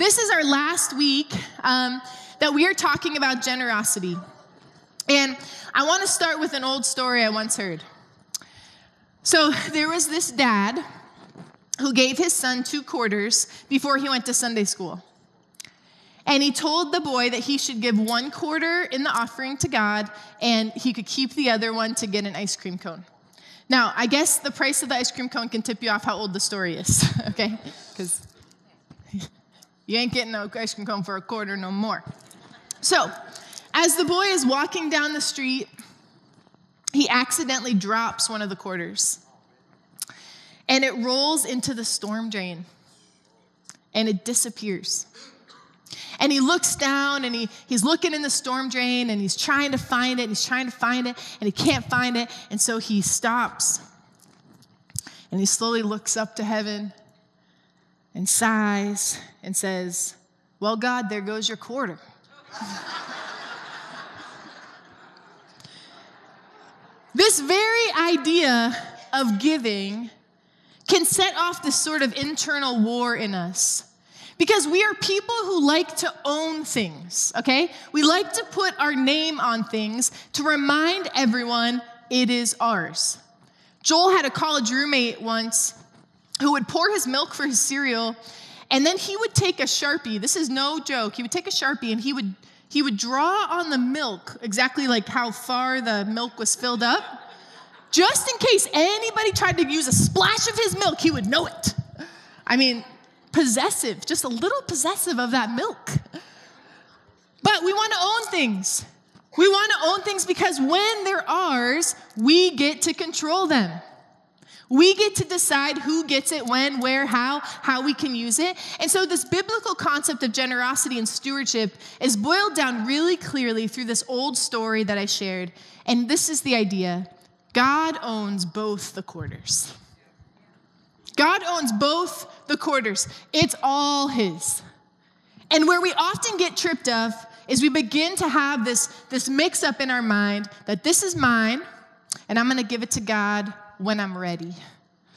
This is our last week um, that we are talking about generosity. And I want to start with an old story I once heard. So there was this dad who gave his son two quarters before he went to Sunday school. And he told the boy that he should give one quarter in the offering to God and he could keep the other one to get an ice cream cone. Now, I guess the price of the ice cream cone can tip you off how old the story is, okay? Because you ain't getting no ice cream cone for a quarter no more. So, as the boy is walking down the street, he accidentally drops one of the quarters and it rolls into the storm drain and it disappears. And he looks down and he, he's looking in the storm drain and he's trying to find it and he's trying to find it and he can't find it. And so he stops and he slowly looks up to heaven and sighs and says, Well, God, there goes your quarter. this very idea of giving can set off this sort of internal war in us because we are people who like to own things, okay? We like to put our name on things to remind everyone it is ours. Joel had a college roommate once who would pour his milk for his cereal, and then he would take a Sharpie. This is no joke. He would take a Sharpie and he would he would draw on the milk exactly like how far the milk was filled up. Just in case anybody tried to use a splash of his milk, he would know it. I mean, possessive, just a little possessive of that milk. But we want to own things. We want to own things because when they're ours, we get to control them. We get to decide who gets it, when, where, how, how we can use it. And so, this biblical concept of generosity and stewardship is boiled down really clearly through this old story that I shared. And this is the idea God owns both the quarters. God owns both the quarters, it's all His. And where we often get tripped up is we begin to have this, this mix up in our mind that this is mine and I'm gonna give it to God when I'm ready.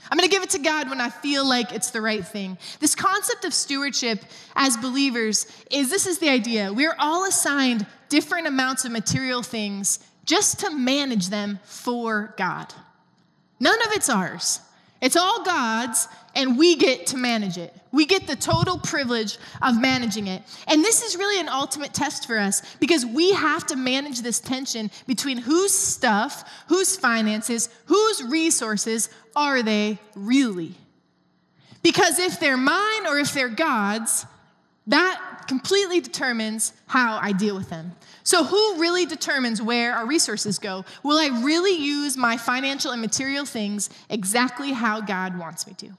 I'm gonna give it to God when I feel like it's the right thing. This concept of stewardship as believers is this is the idea. We're all assigned different amounts of material things just to manage them for God. None of it's ours. It's all God's, and we get to manage it. We get the total privilege of managing it. And this is really an ultimate test for us because we have to manage this tension between whose stuff, whose finances, whose resources are they really? Because if they're mine or if they're God's, that completely determines how I deal with them. So, who really determines where our resources go? Will I really use my financial and material things exactly how God wants me to?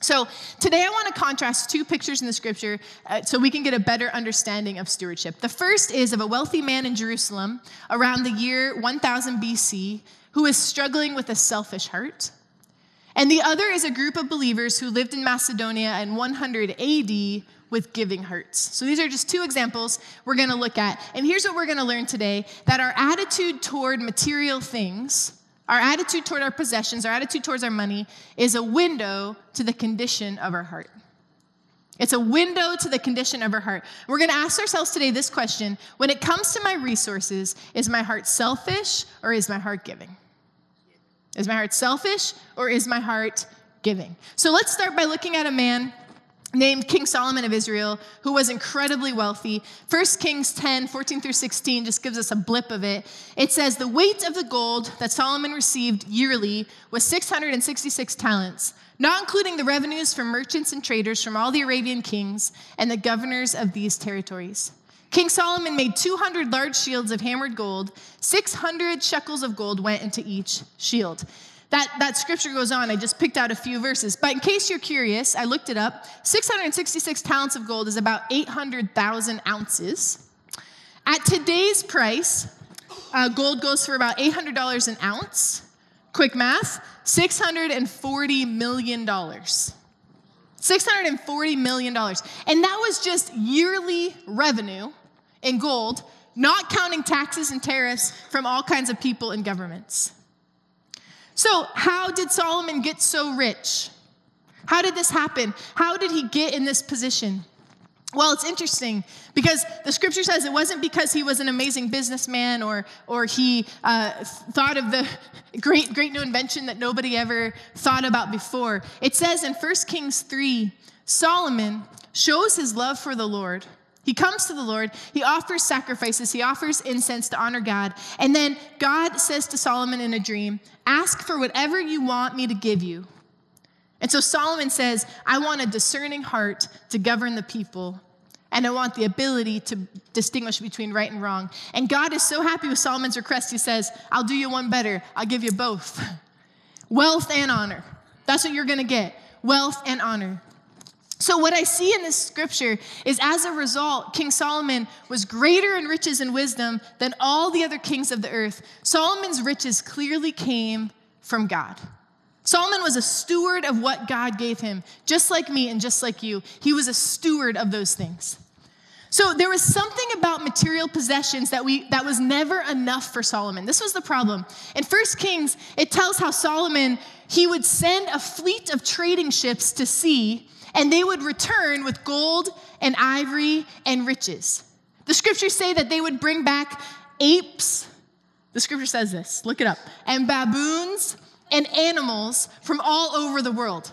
So, today I want to contrast two pictures in the scripture uh, so we can get a better understanding of stewardship. The first is of a wealthy man in Jerusalem around the year 1000 BC who is struggling with a selfish heart. And the other is a group of believers who lived in Macedonia in 100 AD with giving hearts. So these are just two examples we're going to look at. And here's what we're going to learn today that our attitude toward material things, our attitude toward our possessions, our attitude towards our money is a window to the condition of our heart. It's a window to the condition of our heart. We're going to ask ourselves today this question when it comes to my resources, is my heart selfish or is my heart giving? Is my heart selfish or is my heart giving? So let's start by looking at a man named King Solomon of Israel, who was incredibly wealthy. 1 Kings 10, 14 through 16 just gives us a blip of it. It says, The weight of the gold that Solomon received yearly was 666 talents, not including the revenues from merchants and traders from all the Arabian kings and the governors of these territories. King Solomon made 200 large shields of hammered gold. 600 shekels of gold went into each shield. That, that scripture goes on. I just picked out a few verses. But in case you're curious, I looked it up. 666 talents of gold is about 800,000 ounces. At today's price, uh, gold goes for about $800 an ounce. Quick math $640 million. $640 million. And that was just yearly revenue in gold, not counting taxes and tariffs from all kinds of people and governments. So, how did Solomon get so rich? How did this happen? How did he get in this position? Well, it's interesting because the scripture says it wasn't because he was an amazing businessman or, or he uh, thought of the great, great new invention that nobody ever thought about before. It says in 1 Kings 3 Solomon shows his love for the Lord. He comes to the Lord, he offers sacrifices, he offers incense to honor God. And then God says to Solomon in a dream, Ask for whatever you want me to give you. And so Solomon says, I want a discerning heart to govern the people, and I want the ability to distinguish between right and wrong. And God is so happy with Solomon's request, he says, I'll do you one better. I'll give you both wealth and honor. That's what you're gonna get wealth and honor. So, what I see in this scripture is as a result, King Solomon was greater in riches and wisdom than all the other kings of the earth. Solomon's riches clearly came from God. Solomon was a steward of what God gave him, just like me and just like you. He was a steward of those things. So there was something about material possessions that we that was never enough for Solomon. This was the problem. In 1 Kings, it tells how Solomon he would send a fleet of trading ships to sea and they would return with gold and ivory and riches. The scriptures say that they would bring back apes. The scripture says this, look it up, and baboons and animals from all over the world.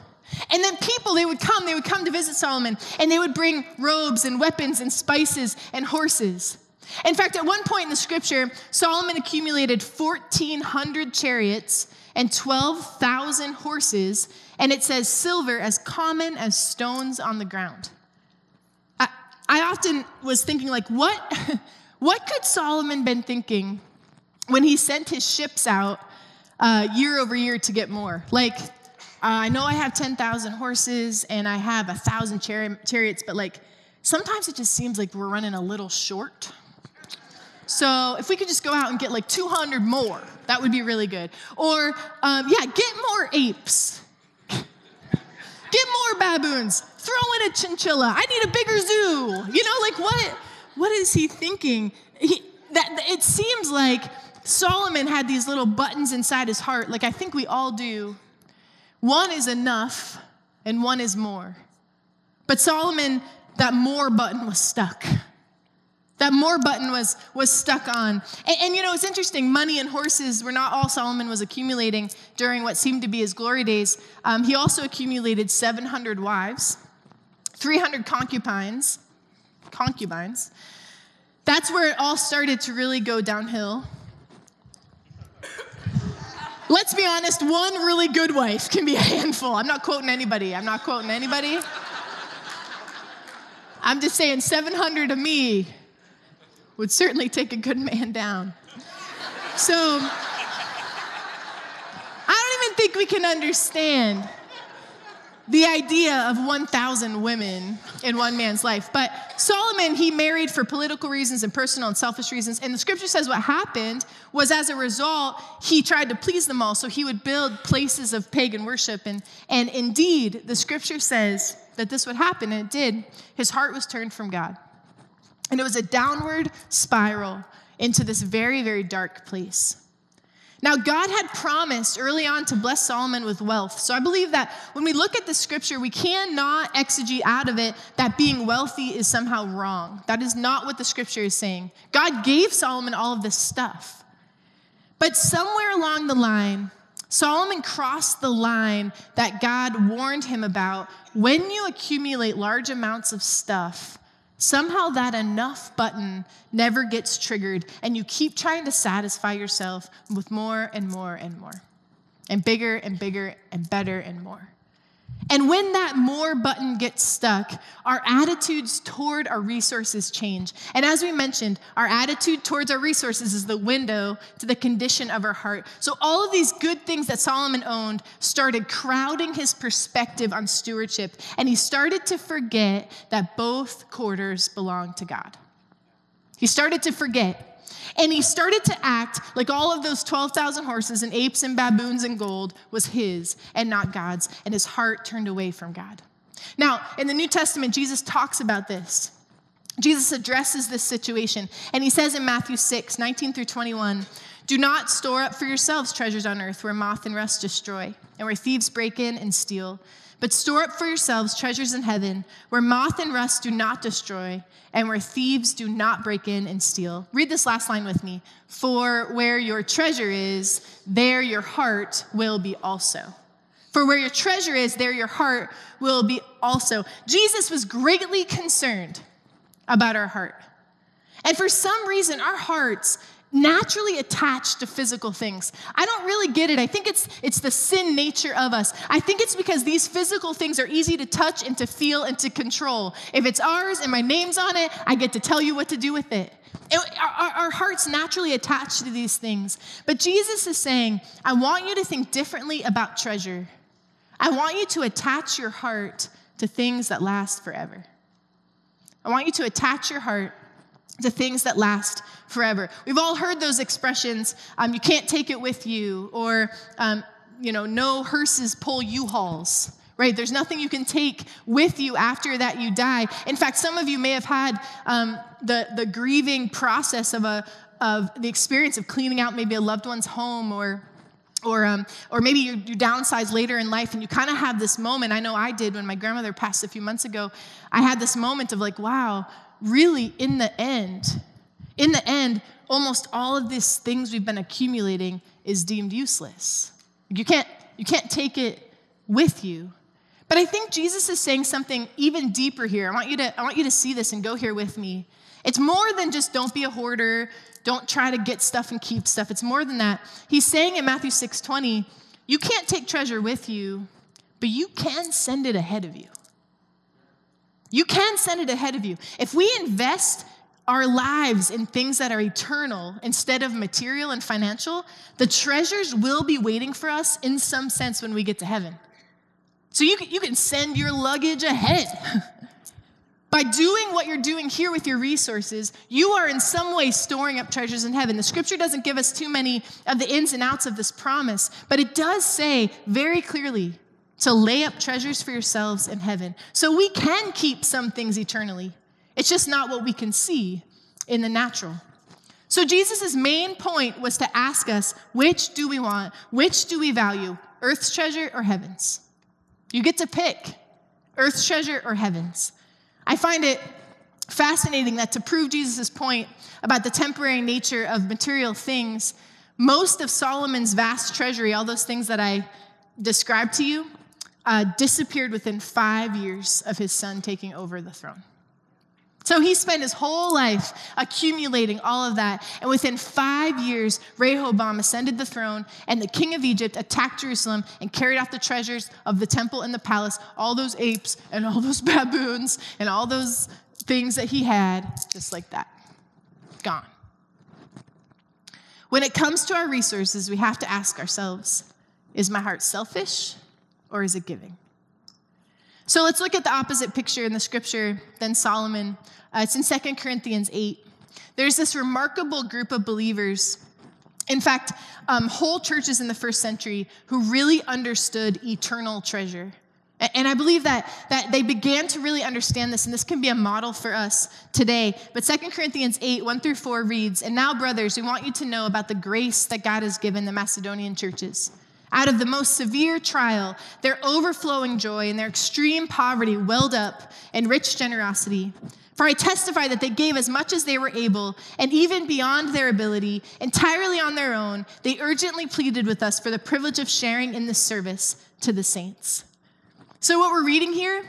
And then people, they would come, they would come to visit Solomon, and they would bring robes and weapons and spices and horses. In fact, at one point in the scripture, Solomon accumulated 1,400 chariots and 12,000 horses, and it says silver as common as stones on the ground. I, I often was thinking, like, what, what could Solomon been thinking when he sent his ships out uh, year over year to get more? Like, uh, I know I have 10,000 horses and I have a thousand chari- chariots, but like, sometimes it just seems like we're running a little short. So if we could just go out and get like 200 more, that would be really good. Or, um, yeah, get more apes. Get more baboons. Throw in a chinchilla. I need a bigger zoo. You know, like what? What is he thinking? He, that it seems like Solomon had these little buttons inside his heart, like I think we all do. One is enough, and one is more. But Solomon, that more button was stuck. That more button was, was stuck on. And, and, you know, it's interesting. Money and horses were not all Solomon was accumulating during what seemed to be his glory days. Um, he also accumulated 700 wives, 300 concubines. Concubines. That's where it all started to really go downhill. Let's be honest, one really good wife can be a handful. I'm not quoting anybody. I'm not quoting anybody. I'm just saying 700 of me would certainly take a good man down. So, I don't even think we can understand the idea of 1,000 women in one man's life. But Solomon, he married for political reasons and personal and selfish reasons. And the scripture says what happened was as a result, he tried to please them all. So he would build places of pagan worship. And, and indeed, the scripture says that this would happen, and it did. His heart was turned from God. And it was a downward spiral into this very, very dark place. Now, God had promised early on to bless Solomon with wealth. So I believe that when we look at the scripture, we cannot exegete out of it that being wealthy is somehow wrong. That is not what the scripture is saying. God gave Solomon all of this stuff. But somewhere along the line, Solomon crossed the line that God warned him about. When you accumulate large amounts of stuff, Somehow that enough button never gets triggered, and you keep trying to satisfy yourself with more and more and more, and bigger and bigger and better and more. And when that more button gets stuck, our attitudes toward our resources change. And as we mentioned, our attitude towards our resources is the window to the condition of our heart. So all of these good things that Solomon owned started crowding his perspective on stewardship, and he started to forget that both quarters belong to God. He started to forget and he started to act like all of those 12,000 horses and apes and baboons and gold was his and not God's, and his heart turned away from God. Now, in the New Testament, Jesus talks about this. Jesus addresses this situation, and he says in Matthew 6 19 through 21, Do not store up for yourselves treasures on earth where moth and rust destroy, and where thieves break in and steal But store up for yourselves treasures in heaven, where moth and rust do not destroy, and where thieves do not break in and steal. Read this last line with me. For where your treasure is, there your heart will be also. For where your treasure is, there your heart will be also. Jesus was greatly concerned about our heart. And for some reason, our hearts naturally attached to physical things. I don't really get it. I think it's it's the sin nature of us. I think it's because these physical things are easy to touch and to feel and to control. If it's ours and my name's on it, I get to tell you what to do with it. it our, our hearts naturally attached to these things. But Jesus is saying, I want you to think differently about treasure. I want you to attach your heart to things that last forever. I want you to attach your heart to things that last forever. We've all heard those expressions um, you can't take it with you, or, um, you know, no hearses pull U hauls. Right? There's nothing you can take with you after that you die. In fact, some of you may have had um, the, the grieving process of, a, of the experience of cleaning out maybe a loved one's home or or, um, or maybe you, you downsize later in life and you kind of have this moment. I know I did when my grandmother passed a few months ago. I had this moment of like, wow, really, in the end, in the end, almost all of these things we've been accumulating is deemed useless. You can't, you can't take it with you. But I think Jesus is saying something even deeper here. I want you to, I want you to see this and go here with me. It's more than just don't be a hoarder, don't try to get stuff and keep stuff. It's more than that. He's saying in Matthew 6 20, you can't take treasure with you, but you can send it ahead of you. You can send it ahead of you. If we invest our lives in things that are eternal instead of material and financial, the treasures will be waiting for us in some sense when we get to heaven. So you can, you can send your luggage ahead. By doing what you're doing here with your resources, you are in some way storing up treasures in heaven. The scripture doesn't give us too many of the ins and outs of this promise, but it does say very clearly to lay up treasures for yourselves in heaven. So we can keep some things eternally. It's just not what we can see in the natural. So Jesus' main point was to ask us which do we want? Which do we value? Earth's treasure or heaven's? You get to pick earth's treasure or heaven's. I find it fascinating that to prove Jesus' point about the temporary nature of material things, most of Solomon's vast treasury, all those things that I described to you, uh, disappeared within five years of his son taking over the throne. So he spent his whole life accumulating all of that. And within five years, Rehoboam ascended the throne, and the king of Egypt attacked Jerusalem and carried off the treasures of the temple and the palace, all those apes and all those baboons and all those things that he had, just like that. Gone. When it comes to our resources, we have to ask ourselves is my heart selfish or is it giving? So let's look at the opposite picture in the scripture than Solomon. Uh, it's in 2 Corinthians 8. There's this remarkable group of believers, in fact, um, whole churches in the first century who really understood eternal treasure. And I believe that, that they began to really understand this, and this can be a model for us today. But 2 Corinthians 8, 1 through 4 reads, And now, brothers, we want you to know about the grace that God has given the Macedonian churches. Out of the most severe trial, their overflowing joy and their extreme poverty welled up in rich generosity. For I testify that they gave as much as they were able, and even beyond their ability, entirely on their own, they urgently pleaded with us for the privilege of sharing in this service to the saints. So, what we're reading here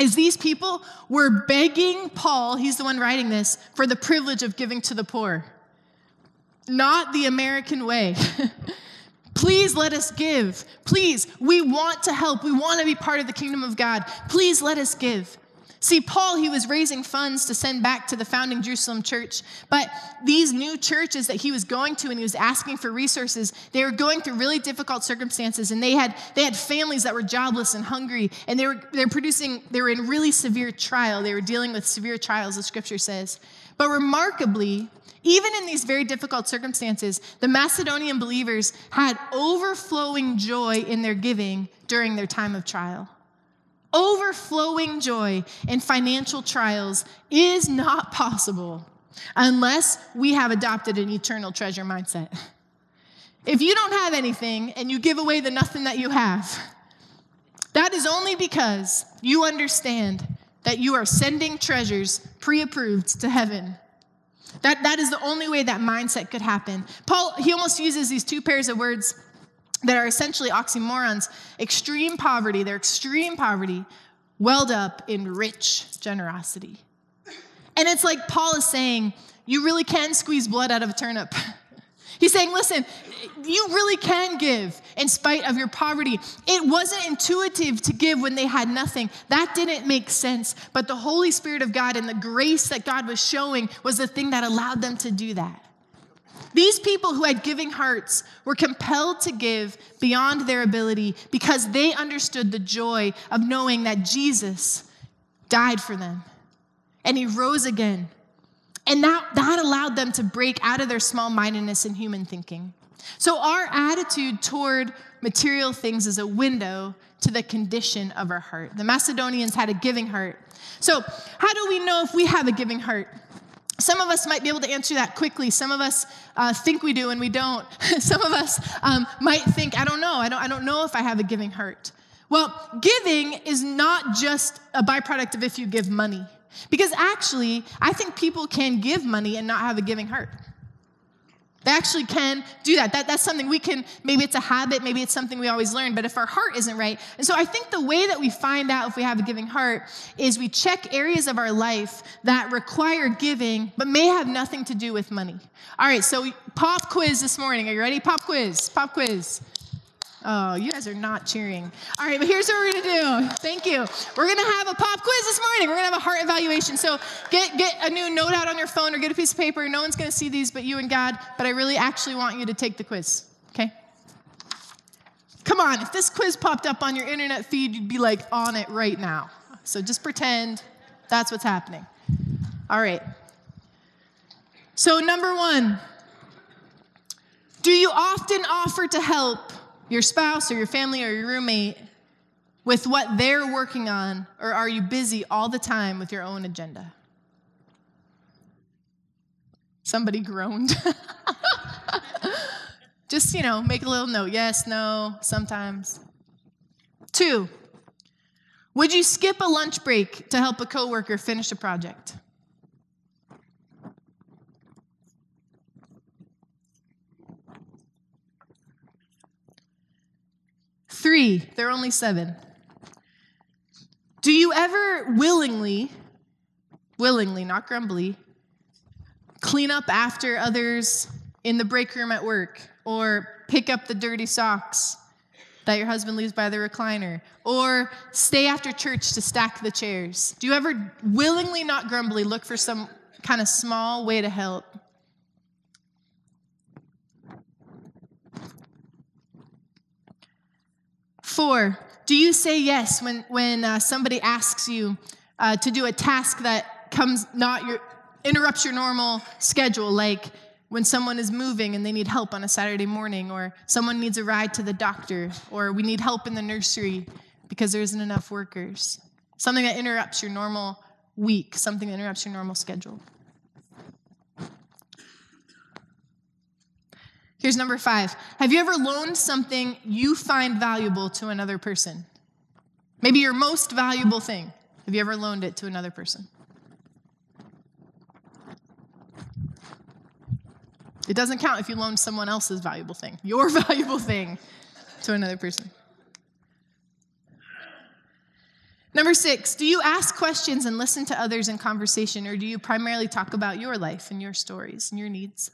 is these people were begging Paul, he's the one writing this, for the privilege of giving to the poor. Not the American way. Please let us give. Please, we want to help. We want to be part of the kingdom of God. Please let us give. See, Paul, he was raising funds to send back to the founding Jerusalem church. But these new churches that he was going to and he was asking for resources, they were going through really difficult circumstances. And they had, they had families that were jobless and hungry. And they were, they were producing, they were in really severe trial. They were dealing with severe trials, the scripture says. But remarkably, even in these very difficult circumstances, the Macedonian believers had overflowing joy in their giving during their time of trial. Overflowing joy in financial trials is not possible unless we have adopted an eternal treasure mindset. If you don't have anything and you give away the nothing that you have, That is only because you understand that you are sending treasures pre approved to heaven. That, that is the only way that mindset could happen. Paul, he almost uses these two pairs of words that are essentially oxymorons extreme poverty, they're extreme poverty, welled up in rich generosity. And it's like Paul is saying, you really can squeeze blood out of a turnip. He's saying, listen, you really can give in spite of your poverty. It wasn't intuitive to give when they had nothing. That didn't make sense. But the Holy Spirit of God and the grace that God was showing was the thing that allowed them to do that. These people who had giving hearts were compelled to give beyond their ability because they understood the joy of knowing that Jesus died for them and he rose again and that, that allowed them to break out of their small mindedness and human thinking. So, our attitude toward material things is a window to the condition of our heart. The Macedonians had a giving heart. So, how do we know if we have a giving heart? Some of us might be able to answer that quickly. Some of us uh, think we do and we don't. Some of us um, might think, I don't know. I don't, I don't know if I have a giving heart. Well, giving is not just a byproduct of if you give money. Because actually, I think people can give money and not have a giving heart. They actually can do that. that. That's something we can, maybe it's a habit, maybe it's something we always learn, but if our heart isn't right. And so I think the way that we find out if we have a giving heart is we check areas of our life that require giving, but may have nothing to do with money. All right, so pop quiz this morning. Are you ready? Pop quiz, pop quiz. Oh, you guys are not cheering. All right, but here's what we're gonna do. Thank you. We're gonna have a pop quiz this morning. We're gonna have a heart evaluation. So get get a new note out on your phone or get a piece of paper. No one's gonna see these but you and God. But I really actually want you to take the quiz. Okay? Come on, if this quiz popped up on your internet feed, you'd be like on it right now. So just pretend that's what's happening. All right. So number one, do you often offer to help? Your spouse or your family or your roommate with what they're working on, or are you busy all the time with your own agenda? Somebody groaned. Just, you know, make a little note yes, no, sometimes. Two, would you skip a lunch break to help a coworker finish a project? Three, there are only seven. Do you ever willingly, willingly, not grumbly, clean up after others in the break room at work, or pick up the dirty socks that your husband leaves by the recliner, or stay after church to stack the chairs? Do you ever willingly, not grumbly, look for some kind of small way to help? Four, do you say yes when, when uh, somebody asks you uh, to do a task that comes not your, interrupts your normal schedule, like when someone is moving and they need help on a Saturday morning, or someone needs a ride to the doctor, or we need help in the nursery because there isn't enough workers? Something that interrupts your normal week, something that interrupts your normal schedule. Here's number five Have you ever loaned something you find valuable to another person? Maybe your most valuable thing. Have you ever loaned it to another person? It doesn't count if you loan someone else's valuable thing, your valuable thing to another person. Number six, do you ask questions and listen to others in conversation, or do you primarily talk about your life and your stories and your needs?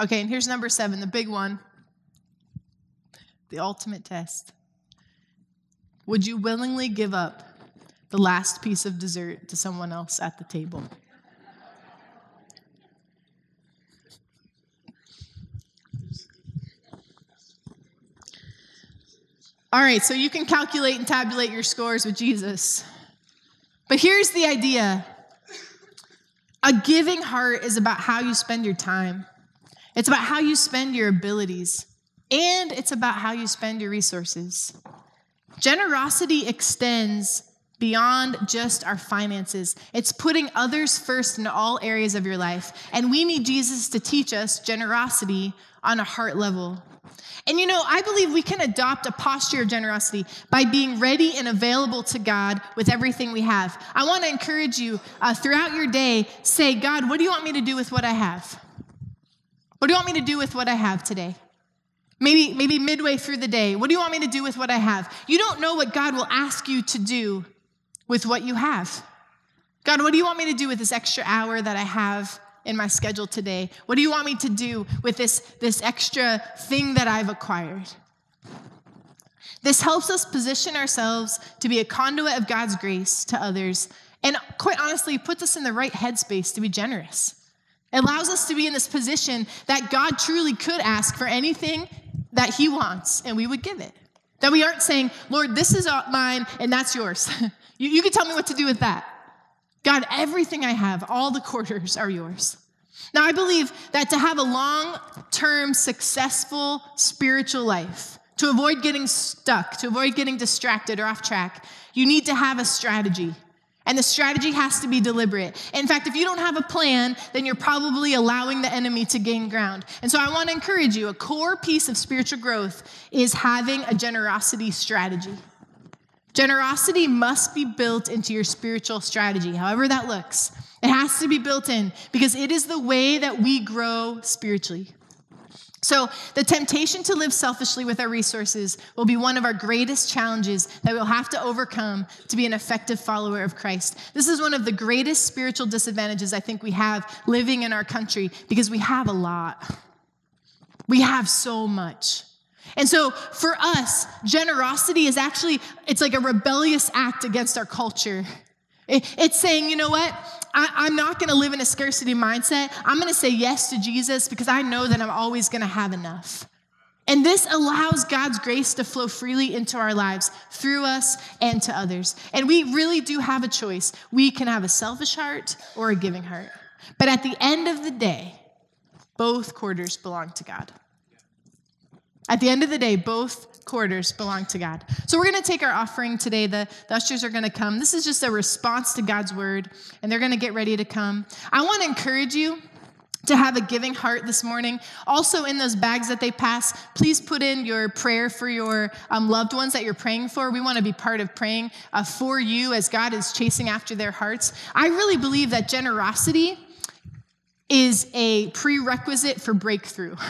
Okay, and here's number seven, the big one the ultimate test. Would you willingly give up the last piece of dessert to someone else at the table? All right, so you can calculate and tabulate your scores with Jesus. But here's the idea a giving heart is about how you spend your time. It's about how you spend your abilities, and it's about how you spend your resources. Generosity extends beyond just our finances. It's putting others first in all areas of your life. And we need Jesus to teach us generosity on a heart level. And you know, I believe we can adopt a posture of generosity by being ready and available to God with everything we have. I want to encourage you uh, throughout your day, say, God, what do you want me to do with what I have? What do you want me to do with what I have today? Maybe, maybe midway through the day, what do you want me to do with what I have? You don't know what God will ask you to do with what you have. God, what do you want me to do with this extra hour that I have in my schedule today? What do you want me to do with this, this extra thing that I've acquired? This helps us position ourselves to be a conduit of God's grace to others, and quite honestly, puts us in the right headspace to be generous. It allows us to be in this position that God truly could ask for anything that He wants, and we would give it. That we aren't saying, Lord, this is mine and that's yours. you, you can tell me what to do with that. God, everything I have, all the quarters are yours. Now, I believe that to have a long term, successful spiritual life, to avoid getting stuck, to avoid getting distracted or off track, you need to have a strategy. And the strategy has to be deliberate. In fact, if you don't have a plan, then you're probably allowing the enemy to gain ground. And so I want to encourage you a core piece of spiritual growth is having a generosity strategy. Generosity must be built into your spiritual strategy, however that looks. It has to be built in because it is the way that we grow spiritually. So, the temptation to live selfishly with our resources will be one of our greatest challenges that we'll have to overcome to be an effective follower of Christ. This is one of the greatest spiritual disadvantages I think we have living in our country because we have a lot. We have so much. And so for us, generosity is actually it's like a rebellious act against our culture. It's saying, you know what? I, am not going to live in a scarcity mindset. I'm going to say yes to Jesus because I know that I'm always going to have enough. And this allows God's grace to flow freely into our lives through us and to others. And we really do have a choice. We can have a selfish heart or a giving heart. But at the end of the day, both quarters belong to God. At the end of the day, both quarters belong to God. So we're going to take our offering today. The, the ushers are going to come. This is just a response to God's word, and they're going to get ready to come. I want to encourage you to have a giving heart this morning. Also, in those bags that they pass, please put in your prayer for your um, loved ones that you're praying for. We want to be part of praying uh, for you as God is chasing after their hearts. I really believe that generosity is a prerequisite for breakthrough.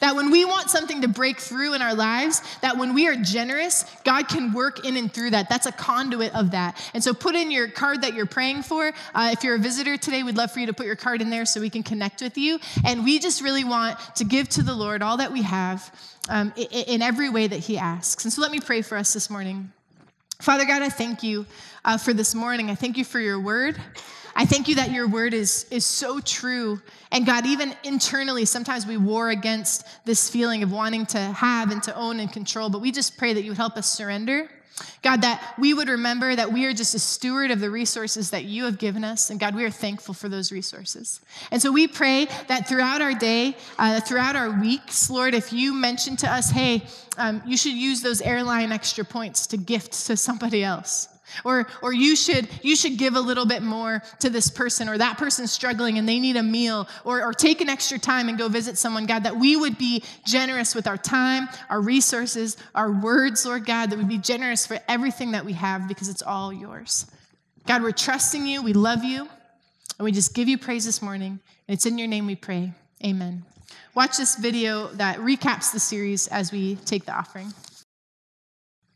That when we want something to break through in our lives, that when we are generous, God can work in and through that. That's a conduit of that. And so put in your card that you're praying for. Uh, if you're a visitor today, we'd love for you to put your card in there so we can connect with you. And we just really want to give to the Lord all that we have um, in, every way that He asks. And so let me pray for us this morning. Father God, I thank you uh, for this morning. I thank you for your word. I thank you that your word is, is so true. And God, even internally, sometimes we war against this feeling of wanting to have and to own and control, but we just pray that you would help us surrender. God, that we would remember that we are just a steward of the resources that you have given us. And God, we are thankful for those resources. And so we pray that throughout our day, uh, throughout our weeks, Lord, if you mention to us, hey, um, you should use those airline extra points to gift to somebody else. Or, or you, should, you should give a little bit more to this person, or that person's struggling and they need a meal, or, or take an extra time and go visit someone, God, that we would be generous with our time, our resources, our words, Lord God, that we'd be generous for everything that we have because it's all yours. God, we're trusting you, we love you, and we just give you praise this morning. And it's in your name we pray. Amen. Watch this video that recaps the series as we take the offering.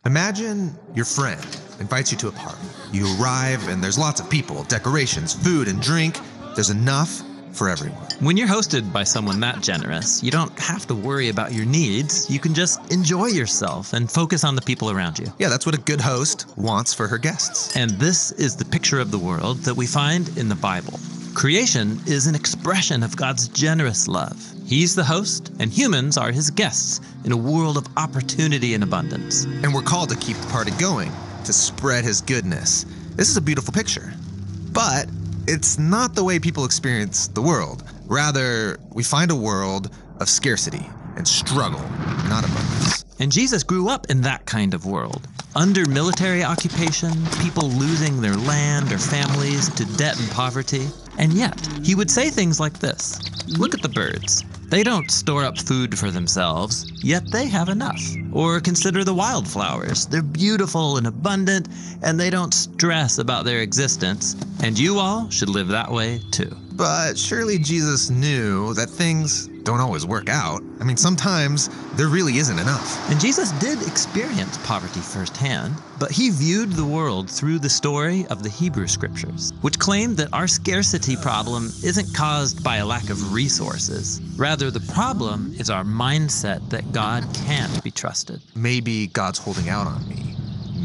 Imagine your friend invites you to a party. You arrive, and there's lots of people, decorations, food, and drink. There's enough for everyone. When you're hosted by someone that generous, you don't have to worry about your needs. You can just enjoy yourself and focus on the people around you. Yeah, that's what a good host wants for her guests. And this is the picture of the world that we find in the Bible. Creation is an expression of God's generous love. He's the host, and humans are his guests in a world of opportunity and abundance. And we're called to keep the party going, to spread his goodness. This is a beautiful picture. But it's not the way people experience the world. Rather, we find a world of scarcity and struggle, not abundance. And Jesus grew up in that kind of world under military occupation, people losing their land or families to debt and poverty. And yet, he would say things like this Look at the birds. They don't store up food for themselves, yet they have enough. Or consider the wildflowers. They're beautiful and abundant, and they don't stress about their existence. And you all should live that way too. But surely Jesus knew that things don't always work out. I mean, sometimes there really isn't enough. And Jesus did experience poverty firsthand, but he viewed the world through the story of the Hebrew scriptures, which claimed that our scarcity problem isn't caused by a lack of resources. Rather, the problem is our mindset that God can't be trusted. Maybe God's holding out on me.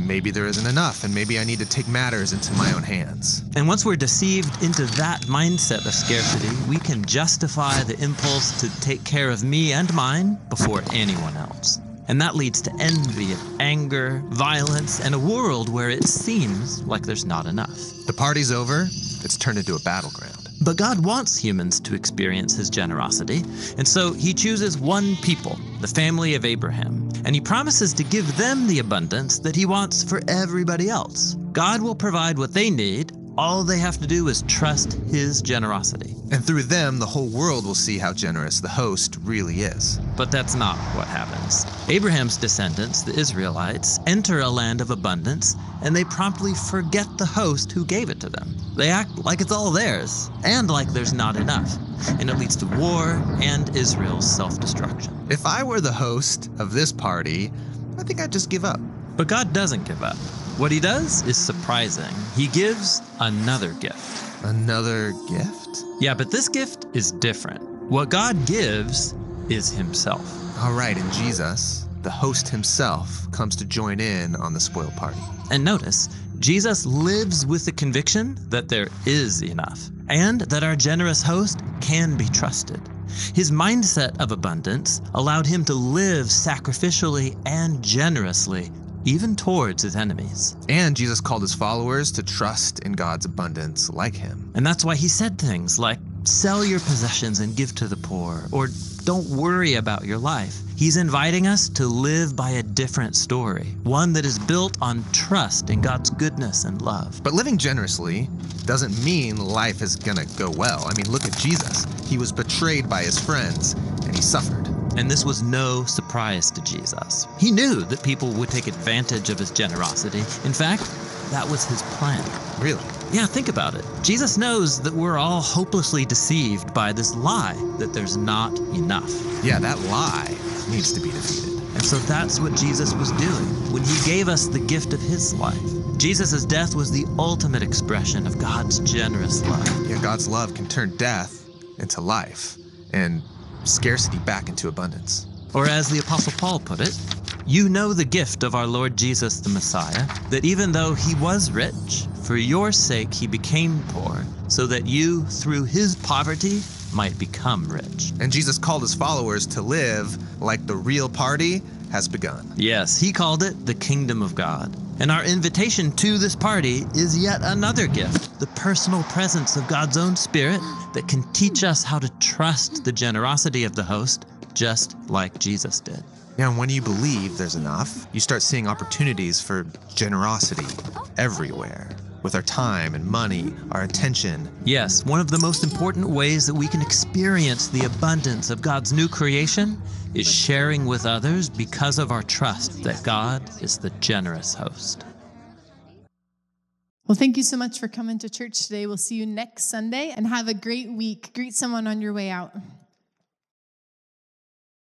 Maybe there isn't enough, and maybe I need to take matters into my own hands. And once we're deceived into that mindset of scarcity, we can justify the impulse to take care of me and mine before anyone else. And that leads to envy, anger, violence, and a world where it seems like there's not enough. The party's over, it's turned into a battleground. But God wants humans to experience his generosity, and so he chooses one people, the family of Abraham, and he promises to give them the abundance that he wants for everybody else. God will provide what they need. All they have to do is trust his generosity. And through them, the whole world will see how generous the host really is. But that's not what happens. Abraham's descendants, the Israelites, enter a land of abundance, and they promptly forget the host who gave it to them. They act like it's all theirs, and like there's not enough. And it leads to war and Israel's self destruction. If I were the host of this party, I think I'd just give up. But God doesn't give up. What he does is surprising. He gives another gift. Another gift? Yeah, but this gift is different. What God gives is himself. All right, and Jesus, the host himself, comes to join in on the spoil party. And notice, Jesus lives with the conviction that there is enough and that our generous host can be trusted. His mindset of abundance allowed him to live sacrificially and generously, even towards his enemies. And Jesus called his followers to trust in God's abundance like him. And that's why he said things like, sell your possessions and give to the poor, or don't worry about your life. He's inviting us to live by a different story, one that is built on trust in God's goodness and love. But living generously doesn't mean life is gonna go well. I mean, look at Jesus. He was betrayed by his friends and he suffered. And this was no surprise to Jesus. He knew that people would take advantage of his generosity. In fact, that was his plan. Really? Yeah, think about it. Jesus knows that we're all hopelessly deceived by this lie that there's not enough. Yeah, that lie needs to be defeated. And so that's what Jesus was doing when he gave us the gift of his life. Jesus' death was the ultimate expression of God's generous love. Yeah, God's love can turn death into life and scarcity back into abundance. Or as the Apostle Paul put it, you know the gift of our Lord Jesus the Messiah, that even though he was rich, for your sake he became poor, so that you, through his poverty, might become rich. And Jesus called his followers to live like the real party has begun. Yes, he called it the kingdom of God. And our invitation to this party is yet another gift the personal presence of God's own Spirit that can teach us how to trust the generosity of the host, just like Jesus did. Yeah, and when you believe there's enough, you start seeing opportunities for generosity everywhere with our time and money, our attention. Yes, one of the most important ways that we can experience the abundance of God's new creation is sharing with others because of our trust that God is the generous host. Well, thank you so much for coming to church today. We'll see you next Sunday and have a great week. Greet someone on your way out.